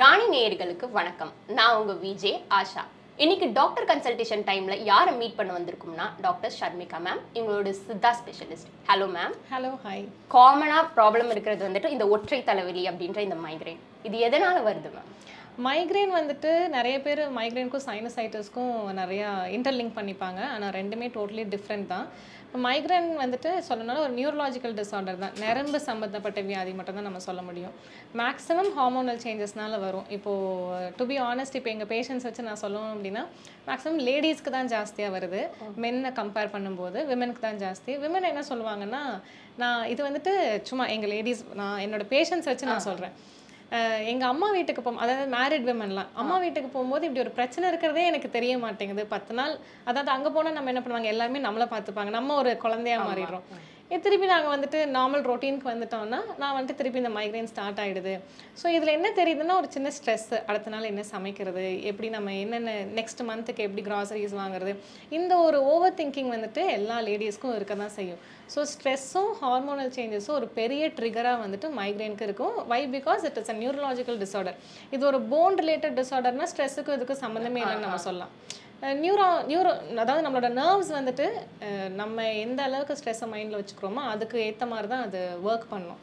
ராணி நேயர்களுக்கு வணக்கம். நான் உங்க விஜே ஆஷா. இன்னைக்கு டாக்டர் கன்சல்டேஷன் டைம்ல யாரை மீட் பண்ண வந்திருக்கோம்னா டாக்டர் ஷர்மிகா மேம் இவங்களோட Siddha specialist hello ma'am hello hi காமனா ப்ராப்ளம் இருக்கிறது வந்துட்டு இந்த ஒற்றை தலைவலி அப்படின்ற இந்த மைக்ரைன் இது எதனால வருது மேம் மைக்ரேன் வந்துட்டு நிறைய பேர் மைக்ரேனுக்கும் சைனசைட்டிஸ்க்கும் நிறையா இன்டர்லிங்க் பண்ணிப்பாங்க. ஆனால் ரெண்டுமே டோட்டலி டிஃப்ரெண்ட் தான். இப்போ மைக்ரேன் வந்துட்டு சொல்லணும்னா ஒரு நியூரலாஜிக்கல் டிஸார்டர் தான். நரம்பு சம்மந்தப்பட்ட வியாதி மட்டும் தான் நம்ம சொல்ல முடியும். மேக்ஸிமம் ஹார்மோனல் சேஞ்சஸ்னால வரும். இப்போது டு பி ஆனஸ்ட் இப்போ எங்கள் பேஷண்ட்ஸ் வச்சு நான் சொல்லணும் அப்படின்னா மேக்ஸிமம் லேடிஸ்க்கு தான் ஜாஸ்தியாக வருது. மென்னை கம்பேர் பண்ணும்போது விமனுக்கு தான் ஜாஸ்தி. விமன் என்ன சொல்லுவாங்கன்னா நான் இது வந்துட்டு சும்மா எங்கள் லேடிஸ் நான் என்னோட பேஷண்ட்ஸ் வச்சு நான் சொல்கிறேன் அஹ் எங்க அம்மா வீட்டுக்கு போகும் அதாவது மேரிட் விமன்லாம் அம்மா வீட்டுக்கு போகும்போது இப்படி ஒரு பிரச்சனை இருக்கிறதே எனக்கு தெரிய மாட்டேங்குது. பத்து நாள் அதாவது அங்க போனா நம்ம என்ன பண்ணுவாங்க? எல்லாருமே நம்மளை பார்த்துப்பாங்க. நம்ம ஒரு குழந்தையா மாறிடுறோம். திருப்பி நாங்கள் வந்துட்டு நார்மல் ரொட்டீனுக்கு வந்துட்டோம்னா நான் வந்துட்டு திருப்பி இந்த மைக்ரைன் ஸ்டார்ட் ஆயிடுது. ஸோ இதில் என்ன தெரியுதுன்னா ஒரு சின்ன ஸ்ட்ரெஸ் அடுத்த நாள் என்ன சமைக்கிறது எப்படி நம்ம என்னென்ன நெக்ஸ்ட் மந்த்துக்கு எப்படி கிராசரிஸ் வாங்குறது இந்த ஒரு ஓவர் திங்கிங் வந்துட்டு எல்லா லேடிஸ்க்கும் இருக்க தான் செய்யும் ஸோ ஸ்ட்ரெஸ்ஸும் ஹார்மோனல் சேஞ்சஸும் ஒரு பெரிய ட்ரிகராக வந்துட்டு மைக்ரைனுக்கு இருக்கும். Why because it is a neurological disorder இது ஒரு போன் ரிலேட்டட் டிஸார்டர்னா ஸ்ட்ரெஸ்ஸுக்கும் இதுக்கு சம்மந்தமே இல்லைன்னு நம்ம சொல்லலாம். நியூரோ நியூரோ அதாவது நம்மளோட நர்வ்ஸ் வந்துட்டு நம்ம எந்த அளவுக்கு ஸ்ட்ரெஸ்ஸை மைண்டில் வச்சுக்கிறோமோ அதுக்கு ஏற்ற மாதிரி தான் அது ஒர்க் பண்ணும்.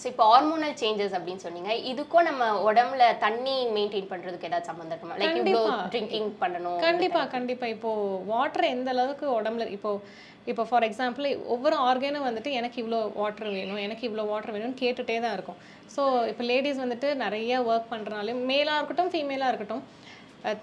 ஸோ இப்போ ஹார்மோனல் சேஞ்சஸ் அப்படின்னு சொன்னீங்க. இதுக்கும் நம்ம உடம்புல தண்ணி மெயின்டைன் பண்றதுக்கு ஏதாவது சம்மந்தம் இருக்குமா? லைக் இவ்வளோ. ட்ரிங்கிங் பண்ணணும். கண்டிப்பா கண்டிப்பா. இப்போ வாட்டர் எந்த அளவுக்கு உடம்புல இப்போ இப்போ ஃபார் எக்ஸாம்பிள் ஒவ்வொரு ஆர்கனும் வந்துட்டு எனக்கு இவ்வளோ வாட்டர் வேணும் எனக்கு இவ்வளோ வாட்டர் வேணும்னு கேட்டுட்டே தான் இருக்கும். ஸோ இப்போ லேடிஸ் வந்துட்டு நிறைய ஒர்க் பண்ணுறனாலும் மேலாக இருக்கட்டும் ஃபீமேலாக இருக்கட்டும்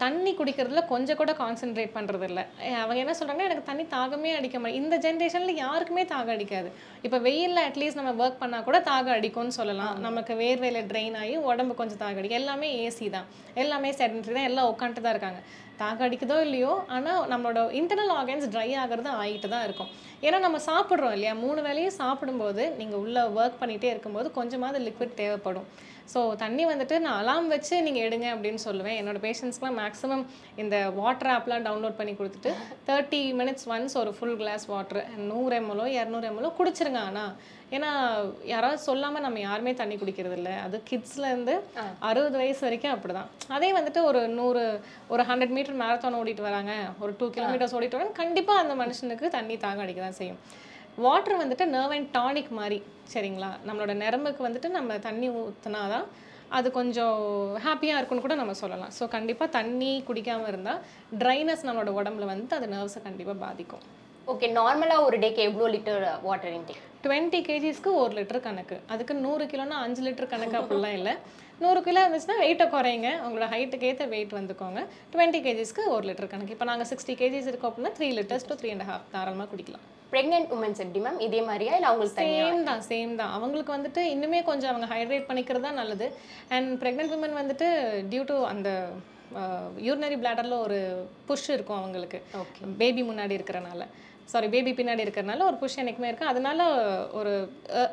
தண்ணி குடிக்கிறதுல கொஞ்சம் கூட கான்சென்ட்ரேட் பண்ணுறது இல்லை அவங்க என்ன சொல்கிறாங்கன்னா எனக்கு தண்ணி தாகமே அடிக்க மாட்டேன் இந்த ஜென்ரேஷனில் யாருக்குமே தாகம் அடிக்காது. இப்போ வெயிலில் அட்லீஸ்ட் நம்ம ஒர்க் பண்ணால் கூட தாகம் அடிக்கும்னு சொல்லலாம். நமக்கு வேர்வையில் ட்ரெயின் ஆகி உடம்பு கொஞ்சம் தாகம் அடிக்கும். எல்லாமே ஏசி தான். எல்லாமே செடன்ட்ரி தான். எல்லாம் உட்காந்துட்டு தான் இருக்காங்க. தாகம் அடிக்குதோ இல்லையோ ஆனால் நம்மளோட இன்டர்னல் ஆர்கன்ஸ் ட்ரை ஆகிறது ஆகிட்டு தான் இருக்கும். ஏன்னா நம்ம சாப்பிட்றோம் இல்லையா? மூணு வேளையும் சாப்பிடும்போது நீங்கள் உள்ளே ஒர்க் பண்ணிகிட்டே இருக்கும்போது கொஞ்சமாவது லிக்விட் தேவைப்படும். ஸோ தண்ணி வந்துட்டு நான் அலாம் வச்சு நீங்கள் எடுங்க அப்படின்னு சொல்லுவேன். என்னோட பேஷண்ட்ஸ்க்குலாம் மேக்ஸிமம் இந்த வாட்டர் ஆப்லாம் டவுன்லோட் பண்ணி கொடுத்துட்டு தேர்ட்டி மினிட்ஸ் ஒன்ஸ் ஒரு ஃபுல் கிளாஸ் வாட்டர் நூறு எம்எல்ஓ இரநூறு எம்எல்ஓ குடிச்சிருங்க. ஆனால் ஏன்னா யாராவது சொல்லாமல் நம்ம யாருமே தண்ணி குடிக்கிறது இல்லை அது கிட்ஸ்லேருந்து அறுபது வயசு வரைக்கும் அப்படிதான். அதே வந்துட்டு ஒரு நூறு ஒரு ஹண்ட்ரட் மீட்டர் மேரத்தான் ஓடிட்டு வராங்க. ஒரு டூ கிலோமீட்டர்ஸ் ஓடிட்டு வராங்க. கண்டிப்பாக அந்த மனுஷனுக்கு தண்ணி தாகம் அடிக்க தான் செய்யும். வாட்டர் வந்துட்டு நர்வ் அண்ட் டானிக் மாதிரி சரிங்களா? நம்மளோட நரம்புக்கு வந்துட்டு நம்ம தண்ணி ஊற்றினாதான் அது கொஞ்சம் ஹாப்பியாக இருக்குன்னு கூட நம்ம சொல்லலாம். ஸோ கண்டிப்பாக தண்ணி குடிக்காமல் இருந்தால் ட்ரைனஸ் நம்மளோட உடம்புல வந்து அது நர்வ்ஸை கண்டிப்பாக பாதிக்கும். ஓகே நார்மலா ஒரு டேக்கு எவ்வளோ லிட்டர் வாட்டர் இன்டேக் டுவெண்ட்டி கேஜிஸ்க்கு ஒரு லிட்டர் கணக்கு. அதுக்கு நூறு கிலோனா அஞ்சு லிட்டர் கணக்கு அப்படிலாம் இல்லை. நூறு கிலோ இருந்துச்சுன்னா வெயிட்டை குறையுங்க உங்களோட ஹைட்டுக்கு ஏற்ற வெயிட் வந்துக்கோங்க. டுவெண்ட்டி கேஜிஸ்க்கு ஒரு லிட்டர் கணக்கு. இப்போ நாங்கள் சிக்ஸ்டி கேஜிஸ் இருக்கோம் அப்படின்னா three litres to three and half தாராளமாக குடிக்கலாம். பிரெக்னென்ட் உமன்ஸ் எப்படி மேம் இதே மாதிரியா? இல்லை அவங்களுக்கு சேம் தான் சேம் தான். அவங்களுக்கு வந்துட்டு இன்னுமே கொஞ்சம் அவங்க ஹைட்ரேட் பண்ணிக்கிறது தான் நல்லது. அண்ட் ப்ரெக்னென்ட் உமன் வந்துட்டு டியூ டு அந்த யூரினரி பிளாடரில் ஒரு புஷ் இருக்கும் அவங்களுக்கு. பேபி முன்னாடி இருக்கிறனால. சாரி பேபி பின்னாடி இருக்கிறனால ஒரு புஷ் எனக்குமே இருக்கு. அதனால ஒரு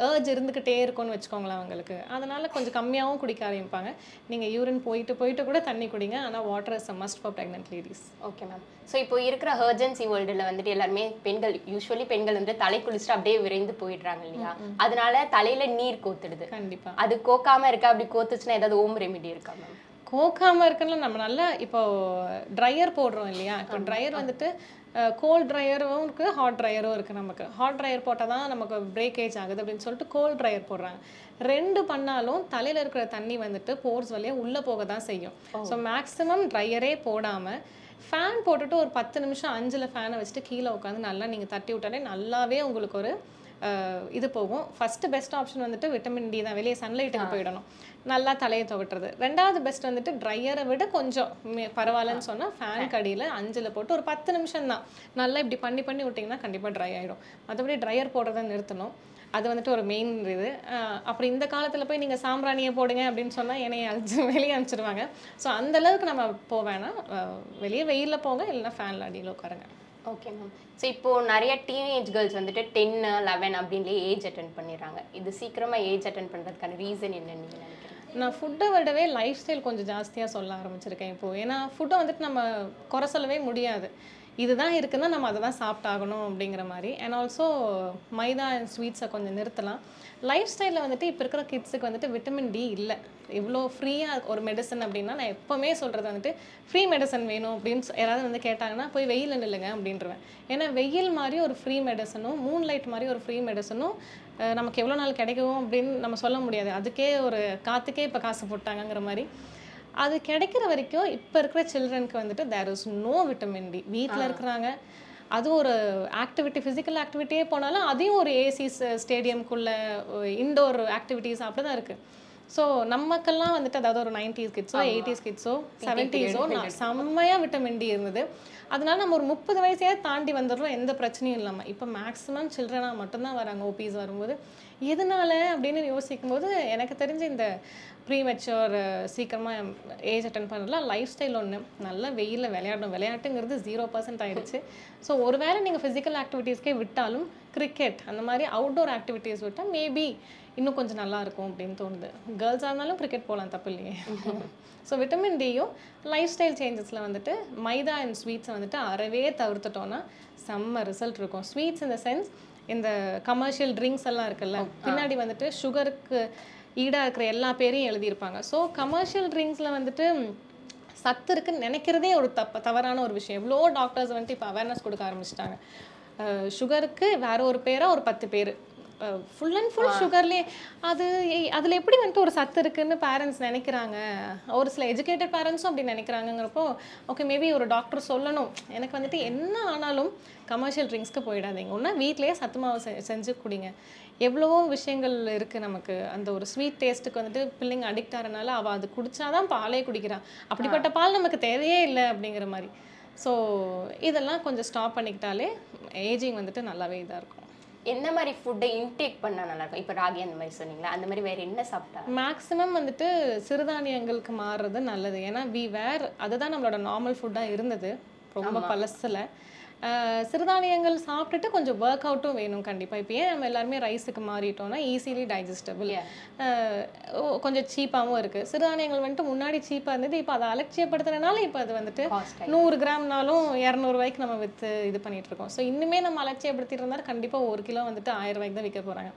ஏர்ஜ் இருந்துக்கிட்டே இருக்கும்னு வச்சுக்கோங்களேன் அவங்களுக்கு. அதனால கொஞ்சம் கம்மியாகவும் குடிக்க ஆரம்பிப்பாங்க. நீங்கள் யூரின் போயிட்டு போயிட்டு கூட தண்ணி குடிங்க. ஆனால் water is a must for pregnant ladies okay ma'am so இப்போ இருக்கிற ஹர்ஜன்சி வேர்ல்டில் வந்துட்டு எல்லாருமே பெண்கள் யூஸ்வலி பெண்கள் வந்து தலை குளிச்சுட்டு அப்படியே விரைந்து போயிடுறாங்க இல்லையா? அதனால தலையில நீர் கோத்துடுது. கண்டிப்பாக அது கோக்காம இருக்கா? அப்படி கோத்துச்சுன்னா ஏதாவது ஹோம் ரெமெடி இருக்கா மேம் கோக்காம இருக்குன்னு நம்ம நல்லா இப்போ ட்ரையர் போடுறோம் இல்லையா? இப்போ ட்ரையர் வந்துட்டு கோல்ட் ட்ரையரும் இருக்கு ஹாட் ட்ரையரும் இருக்கு நமக்கு. ஹாட் ட்ரையர் போட்டால் தான் நமக்கு பிரேக்கேஜ் ஆகுது அப்படின்னு சொல்லிட்டு கோல்ட் ட்ரையர் போடுறாங்க ரெண்டு பண்ணாலும் தலையில இருக்கிற தண்ணி வந்துட்டு போர்ஸ் வழியா உள்ள போக தான் செய்யும் ஸோ மேக்ஸிமம் ட்ரையரே போடாம ஃபேன் போட்டுட்டு ஒரு பத்து நிமிஷம் அஞ்சுல ஃபேனை வச்சுட்டு கீழே உட்காந்து நல்லா நீங்க தட்டி விட்டாலே நல்லாவே உங்களுக்கு ஒரு இது போகும். ஃபர்ஸ்ட் பெஸ்ட் ஆப்ஷன் வந்துட்டு விட்டமின் டி தான். வெளியே சன்லைட்டுக்கு போயிடணும். நல்லா தலையை துவட்டுறது. ரெண்டாவது பெஸ்ட் வந்துட்டு ட்ரையரை விட கொஞ்சம் பரவாயில்லன்னு சொன்னால் ஃபேன் கடியில் அஞ்சில் போட்டு ஒரு பத்து நிமிஷம் தான். நல்லா இப்படி பண்ணி பண்ணி விட்டிங்கன்னா கண்டிப்பாக ட்ரை ஆகிடும் மற்றபடி ட்ரையர் போடுறத நிறுத்தணும். அது வந்துட்டு ஒரு மெயின் இது. அப்புறம் இந்த காலத்தில் போய் நீங்கள் சாம்பிராணியை போடுங்க அப்படின்னு சொன்னால் என்னைய அழிச்சு வெளியே அனுப்பிச்சிடுவாங்க ஸோ அந்த அளவுக்கு நம்ம போவேன்னா வெளியே வெயிலில் போங்க இல்லைன்னா ஃபேனில் அடியில் உட்காருங்க. ஓகே மேம் ஸோ இப்போது நிறைய டீனேஜ் கேர்ள்ஸ் வந்துட்டு டென்னு லெவன் அப்படின்லே ஏஜ் அட்டன் பண்ணிடுறாங்க. இது சீக்கிரமாக ஏஜ் அட்டன் பண்ணுறதுக்கான ரீசன் என்னன்னு நீங்கள் நினைக்கிறீங்க? நான் ஃபுட்டை விடவே லைஃப் ஸ்டைல் கொஞ்சம் ஜாஸ்தியாக சொல்ல ஆரம்பிச்சிருக்கேன் இப்போது ஏன்னா ஃபுட்டை வந்துட்டு நம்ம குறை சொல்லவே முடியாது. இதுதான் இருக்குன்னா நம்ம அதை தான் சாப்பிட்டாகணும் அப்படிங்கிற மாதிரி. அண்ட் ஆல்சோ மைதா அண்ட் ஸ்வீட்ஸை கொஞ்சம் நிறுத்தலாம். லைஃப் ஸ்டைலில் வந்துட்டு இப்போ இருக்கிற கிட்ஸுக்கு வந்துட்டு விட்டமின் டி இல்லை. இவ்வளோ ஃப்ரீயாக ஒரு மெடிசன் அப்படின்னா நான் எப்போவுமே சொல்கிறது வந்துட்டு ஃப்ரீ மெடிசன் வேணும் அப்படின்னு யாராவது வந்து கேட்டாங்கன்னா போய் வெயிலில் நில்லுங்க அப்படின்றவேன். ஏன்னா வெயில் மாதிரி ஒரு ஃப்ரீ மெடிசனும் மூன் லைட் மாதிரி ஒரு ஃப்ரீ மெடிசனும் நமக்கு எவ்வளோ நாள் கிடைக்கும் அப்படின்னு நம்ம சொல்ல முடியாது. அதுக்கே ஒரு காற்றுக்கே இப்போ காசு போட்டாங்கங்கிற மாதிரி. அது கிடைக்கிற வரைக்கும் இப்போ இருக்கிற சில்ட்ரனுக்கு வந்துட்டு there is no vitamin D வீட்டில் இருக்கிறாங்க. அது ஒரு ஆக்டிவிட்டி ஃபிசிக்கல் ஆக்டிவிட்டியே போனாலும் அதையும் ஒரு ஏசி ஸ்டேடியம்குள்ள இன்டோர் ஆக்டிவிட்டீஸ் அப்படி தான் இருக்குது ஸோ நமக்கெல்லாம் வந்துட்டு அதாவது ஒரு நைன்டிஸ் கிட்ஸோ எயிட்டிஸ் கிட்ஸோ செவன்டீஸோ செம்மையாக விட்டமின் டி இருந்தது. அதனால நம்ம ஒரு முப்பது வயசையே தாண்டி வந்துடுறோம் எந்த பிரச்சனையும் இல்லாமல் இப்போ மேக்ஸிமம் சில்ட்ரனாக மட்டும்தான் வராங்க ஓபிஸ் வரும்போது. எதனால அப்படின்னு யோசிக்கும் போது எனக்கு தெரிஞ்சு இந்த ப்ரீ மெச்சோர் சீக்கிரமாக ஏஜ் அட்டன் பண்ணலாம் லைஃப் ஸ்டைல் ஒன்று நல்லா வெயிலில் விளையாடணும். விளையாட்டுங்கிறது ஜீரோ பர்சன்ட் ஆயிடுச்சு. ஸோ ஒருவேளை நீங்கள் ஃபிசிக்கல் ஆக்டிவிட்டீஸ்க்கே விட்டாலும் கிரிக்கெட் அந்த மாதிரி அவுட்டோர் ஆக்டிவிட்டீஸ் விட்டால் மேபி இன்னும் கொஞ்சம் நல்லா இருக்கும் அப்படின்னு தோணுது. கேர்ள்ஸாக இருந்தாலும் கிரிக்கெட் போகலாம் தப்பு இல்லையே. ஸோ விட்டமின் டியும் லைஃப் ஸ்டைல் சேஞ்சஸில் வந்துட்டு மைதா அண்ட் ஸ்வீட்ஸை வந்துட்டு அறவே தவிர்த்துட்டோன்னா செம்ம ரிசல்ட் இருக்கும். ஸ்வீட்ஸ் இந்த சென்ஸ் இந்த கமர்ஷியல் ட்ரிங்க்ஸ் எல்லாம் இருக்குல்ல பின்னாடி வந்துட்டு சுகருக்கு ஈடாக இருக்கிற எல்லா பேரையும் எழுதியிருப்பாங்க. ஸோ கமர்ஷியல் ட்ரிங்க்ஸில் வந்துட்டு சத்து இருக்குன்னு நினைக்கிறதே ஒரு தப்பு தவறான ஒரு விஷயம். எவ்வளோ டாக்டர்ஸ் வந்துட்டு இப்போ அவேர்னஸ் கொடுக்க ஆரம்பிச்சிட்டாங்க. சுகருக்கு வேற ஒரு பேரா ஒரு பத்து பேர். ஃபுல் அண்ட் ஃபுல் சுகர்லேயே அது அதுல எப்படி வந்துட்டு ஒரு சத்து இருக்குன்னு பேரண்ட்ஸ் நினைக்கிறாங்க? ஒரு சில எஜுகேட்டட் பேரண்ட்ஸும் அப்படி நினைக்கிறாங்கங்கிறப்போ ஓகே மேபி ஒரு டாக்டர் சொல்லணும். எனக்கு வந்துட்டு என்ன ஆனாலும் கமர்ஷியல் ட்ரிங்க்ஸ்க்கு போயிடாதீங்க. ஒன்றா வீட்டிலேயே சத்து மாவு செஞ்சு குடிங்க. எவ்வளவோ விஷயங்கள் இருக்குது நமக்கு. அந்த ஒரு ஸ்வீட் டேஸ்ட்டுக்கு வந்துட்டு பிள்ளைங்க அடிக்ட் ஆகிறனால அவள் அது குடிச்சாதான் பாலே குடிக்கிறா. அப்படிப்பட்ட பால் நமக்கு தேவையே இல்லை அப்படிங்கிற மாதிரி. ஸோ இதெல்லாம் கொஞ்சம் ஸ்டாப் பண்ணிக்கிட்டாலே ஏஜிங் வந்துட்டு நல்லாவே இதாக இருக்கும். என்ன மாதிரி ஃபுட்டை இன்டேக் பண்ணா நல்லா இருக்கும் இப்போ ராகி அந்த மாதிரி சொன்னீங்களா? அந்த மாதிரி வேற என்ன சாப்பிட்டா? மேக்ஸிமம் வந்துட்டு சிறுதானியங்களுக்கு மாறுறது நல்லது. ஏன்னா வி வேர் அதுதான் நம்மளோட நார்மல் ஃபுட்டாக இருந்தது. ரொம்ப பழசில். சிறுதானியங்கள் சாப்பிட்டுட்டு கொஞ்சம் ஒர்க் அவுட்டும் வேணும் கண்டிப்பாக இப்போ ஏன் நம்ம எல்லாருமே ரைஸுக்கு மாறிட்டோம்னா ஈஸிலி டைஜஸ்டபிள். கொஞ்சம் சீப்பாகவும் இருக்குது சிறுதானியங்கள் வந்துட்டு முன்னாடி சீப்பாக இருந்தது இப்போ அதை அலட்சியப்படுத்துறதுனால இப்போ அது வந்துட்டு நூறு கிராம்னாலும் இரநூறுவாய்க்கு நம்ம விற்று இது பண்ணிட்டு இருக்கோம். ஸோ இன்னுமே நம்ம அலட்சியப்படுத்திட்டு இருந்தால் கண்டிப்பாக ஒரு கிலோ வந்துட்டு ஆயிரம் ரூபாய்க்கு தான் விற்க போகிறாங்க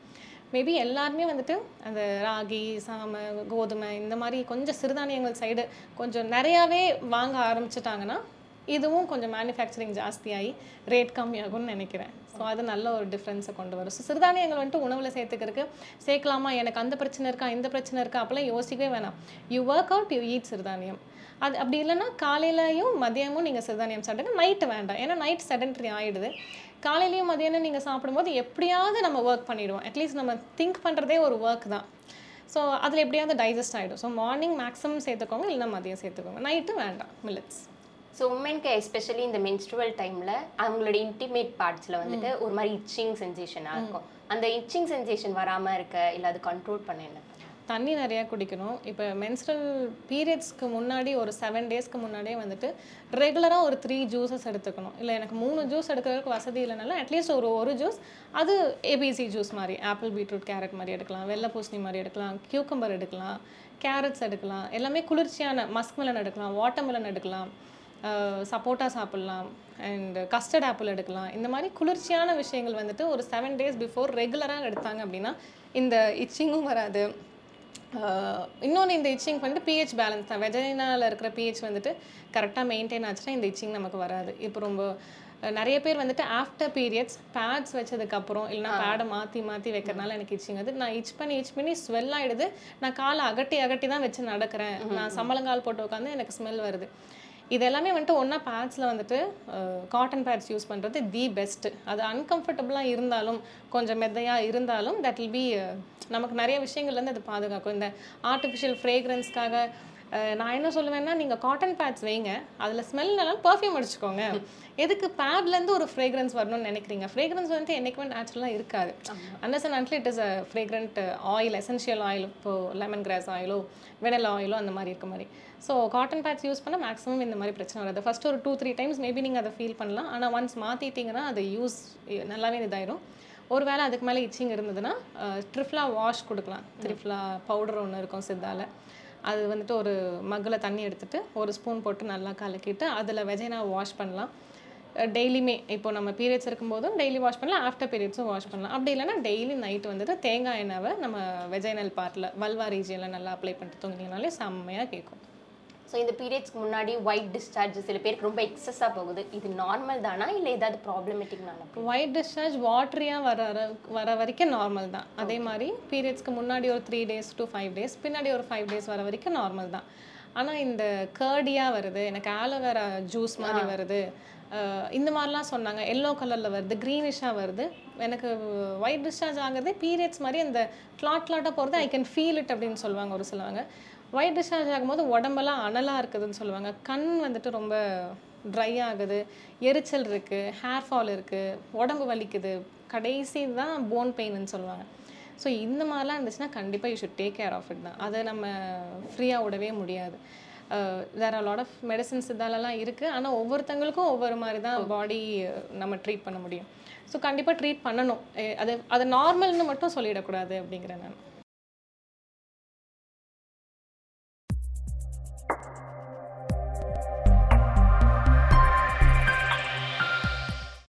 மேபி எல்லாருமே வந்துட்டு அந்த ராகி சாமை கோதுமை இந்த மாதிரி கொஞ்சம் சிறுதானியங்கள் சைடு கொஞ்சம் நிறையாவே வாங்க ஆரம்பிச்சிட்டாங்கன்னா இதுவும் கொஞ்சம் மேனுஃபேக்சரிங் ஜாஸ்தியாகி ரேட் கம்மியாகும்னு நினைக்கிறேன். ஸோ அது நல்ல ஒரு டிஃப்ரென்ஸை கொண்டு வரும். ஸோ சிறுதானியங்கள் வந்துட்டு உணவில் சேர்த்துக்கிறதுக்கு சேர்க்கலாமா? எனக்கு அந்த பிரச்சனை இருக்கா? இந்த பிரச்சனை இருக்கா? அப்போல்லாம் யோசிக்கவே வேணாம். You work out you eat சிறுதானியம். அது அப்படி இல்லைன்னா காலையிலையும் மதியமும் நீங்கள் சிறுதானியம் சாப்பிடுங்க நைட்டு வேண்டாம். ஏன்னா நைட் செடன்ட்ரி ஆகிடுது காலையிலையும் மதியானம் நீங்கள் சாப்பிடும்போது எப்படியாவது நம்ம ஒர்க் பண்ணிடுவோம். அட்லீஸ்ட் நம்ம திங்க் பண்ணுறதே ஒரு ஒர்க் தான். ஸோ அதில் எப்படியாவது டைஜஸ்ட் ஆகிடும் ஸோ மார்னிங் மேக்ஸிமம் சேர்த்துக்கோங்க இல்லைன்னா மதியம் சேர்த்துக்கோங்க. நைட்டு வேண்டாம். மில்லட்ஸ் ஸோ உமனுக்கு எஸ்பெஷலி இந்த மென்ஸ்ட்ருவல் டைம்ல அவங்களோட இன்டிமேட் பார்ட்ஸ்ல வந்துட்டு ஒரு மாதிரி இச்சிங் சென்சேஷனாக இருக்கும். அந்த இச்சிங் சென்சேஷன் வராம இருக்க இல்லை அது கண்ட்ரோல் பண்ண என்ன? தண்ணி நிறையா குடிக்கணும். இப்போ மென்ஸ்ட்ரல் பீரியட்ஸ்க்கு முன்னாடி ஒரு செவன் டேஸ்க்கு முன்னாடியே வந்துட்டு ரெகுலராக ஒரு த்ரீ ஜூஸஸ் எடுத்துக்கணும். இல்லை எனக்கு மூணு ஜூஸ் எடுக்கிறதுக்கு வசதி இல்லைனாலும் அட்லீஸ்ட் ஒரு ஒரு ஜூஸ் அது ஏபிசி ஜூஸ் மாதிரி ஆப்பிள் பீட்ரூட் கேரட் மாதிரி எடுக்கலாம். வெள்ளை பூசணி மாதிரி எடுக்கலாம். கியூக்கம்பர் எடுக்கலாம். கேரட்ஸ் எடுக்கலாம். எல்லாமே குளிர்ச்சியான மஸ்க்மெலன் எடுக்கலாம். வாட்டர்மெலன் எடுக்கலாம். சப்போட்டா சாப்பிட்லாம் அண்ட் கஸ்டர்ட் ஆப்பிள் எடுக்கலாம். இந்த மாதிரி குளிர்ச்சியான விஷயங்கள் வந்துட்டு ஒரு செவன் டேஸ் பிஃபோர் ரெகுலராக எடுத்தாங்க அப்படின்னா இந்த இச்சிங்கும் வராது. இன்னொன்று இந்த இச்சிங் வந்துட்டு பிஹெச் பேலன்ஸ் தான். வெஜைனால இருக்கிற பிஹெச் வந்துட்டு கரெக்டாக மெயின்டைன் ஆச்சுன்னா இந்த இச்சிங் நமக்கு வராது. இப்போ ரொம்ப நிறைய பேர் வந்துட்டு ஆஃப்டர் பீரியட்ஸ் பேட்ஸ் வச்சதுக்கப்புறம் இல்லைனா பேடை மாற்றி மாற்றி வைக்கிறனால எனக்கு இச்சிங் அது நான் இச் பண்ணி இச் பண்ணி ஸ்வெல் ஆயிடுது. நான் காலை அகட்டி அகட்டி தான் வச்சு நடக்கிறேன். நான் சம்பளங்கால் போட்டு உட்காந்து எனக்கு ஸ்மெல் வருது. இது எல்லாமே வந்துட்டு ஒன்றா பேட்ஸில் வந்துட்டு காட்டன் பேட்ஸ் யூஸ் பண்ணுறது தி பெஸ்ட்டு அது அன்கம்ஃபர்டபுளாக இருந்தாலும் கொஞ்சம் மெத்தையாக இருந்தாலும் தட் வில் பி நமக்கு நிறைய விஷயங்கள்லேருந்து அது பாதுகாக்கும். இந்த ஆர்டிஃபிஷியல் ஃப்ரேக்ரன்ஸ்க்காக நான் என்ன சொல்லுவேன்னா நீங்கள் காட்டன் பேட்ஸ் வைங்க. அதில் ஸ்மெல் நல்லா பர்ஃப்யூம் அடிச்சுக்கோங்க. எதுக்கு பேட்லேருந்து ஒரு ஃப்ரேக்ரன்ஸ் வரணும்னு நினைக்கிறீங்க? ஃப்ரேக்ரன்ஸ் வந்துட்டு என்றைக்குமே நேச்சுரலாக இருக்காது. அன்னஸ் and அன்ட்லி it is a fragrant oil essential oil இப்போது லெமன் கிராஸ் ஆயிலோ வெனல் ஆயிலோ அந்த மாதிரி இருக்க மாதிரி. ஸோ காட்டன் பேட்ஸ் யூஸ் பண்ணால் மேக்ஸிமம் இந்த மாதிரி பிரச்சனை வராது. ஃபர்ஸ்ட் ஒரு டூ த்ரீ டைம்ஸ் மேபி நீங்கள் அதை ஃபீல் பண்ணலாம். ஆனால் ஒன்ஸ் மாற்றிட்டீங்கன்னா அது யூஸ் நல்லாவே இதாயிரும். ஒருவேளை அதுக்கு மேலே இச்சிங் இருந்ததுன்னா ட்ரிஃப்லா வாஷ் கொடுக்கலாம். ட்ரிஃப்லா பவுடர் ஒன்று இருக்கும் சித்தால. அது வந்துட்டு ஒரு மக்கில் தண்ணி எடுத்துகிட்டு ஒரு ஸ்பூன் போட்டு நல்லா கலக்கிட்டு அதில் வெஜைனா வாஷ் பண்ணலாம். டெய்லியுமே இப்போ நம்ம பீரியட்ஸ் இருக்கும்போதும் டெய்லி வாஷ் பண்ணலாம் ஆஃப்டர் பீரியட்ஸும் வாஷ் பண்ணலாம். அப்படி இல்லைன்னா டெய்லி நைட் வந்துட்டு தேங்காய் எண்ணெவை நம்ம வெஜைனல் பார்ட்டில் வல்வா ரீஜியனில் நல்லா அப்ளை பண்ணிட்டு தூங்கினாலே செம்மையாக கேட்கும் ஸோ இந்த பீரியட்ஸ்க்கு முன்னாடி ஒயிட் டிஸ்சார்ஜ் சில பேருக்கு ரொம்ப எக்ஸஸாக போகுது. இது நார்மல் தானா? இல்லை ஏதாவது ப்ராப்ளமேட்டிக் நானா ஒயிட் டிஸ்சார்ஜ் வாட்டரியாக வர வர வரைக்கும் நார்மல் தான். அதே மாதிரி பீரியட்ஸ்க்கு முன்னாடி ஒரு three days to five days பின்னாடி ஒரு ஃபைவ் டேஸ் வர வரைக்கும் நார்மல் தான். ஆனால் இந்த கேர்டியாக வருது எனக்கு ஆலோவேரா ஜூஸ் மாதிரி வருது இந்த மாதிரிலாம் சொன்னாங்க. எல்லோ கலரில் வருது க்ரீனிஷாக வருது. எனக்கு ஒயிட் டிஸ்சார்ஜ் ஆகுறது பீரியட்ஸ் மாதிரி அந்த கிளாட் கிளாட்டாக போகிறது ஐ கேன் ஃபீல் இட் அப்படின்னு சொல்லுவாங்க ஒரு சிலவங்க. ஒயிட் டிஸ்சார்ஜ் ஆகும்போது உடம்பெல்லாம் அனலாக இருக்குதுன்னு சொல்லுவாங்க. கண் வந்துட்டு ரொம்ப ட்ரை ஆகுது. எரிச்சல் இருக்குது ஹேர் ஃபால் இருக்குது உடம்பு வலிக்குது. கடைசி தான் போன் பெயின்னு சொல்லுவாங்க. ஸோ இந்த மாதிரிலாம் இருந்துச்சுன்னா கண்டிப்பாக you should take care of it தான். அதை நம்ம ஃப்ரீயாக விடவே முடியாது. வேறு லாட் ஆஃப் மெடிசின்ஸ் இதாலலாம் இருக்குது ஆனால் ஒவ்வொருத்தங்களுக்கும் ஒவ்வொரு மாதிரி தான் பாடி நம்ம ட்ரீட் பண்ண முடியும். ஸோ கண்டிப்பாக ட்ரீட் பண்ணணும். அஹ் அது அதை நார்மல்னு மட்டும் சொல்லிடக்கூடாது அப்படிங்கிறேன் நான்.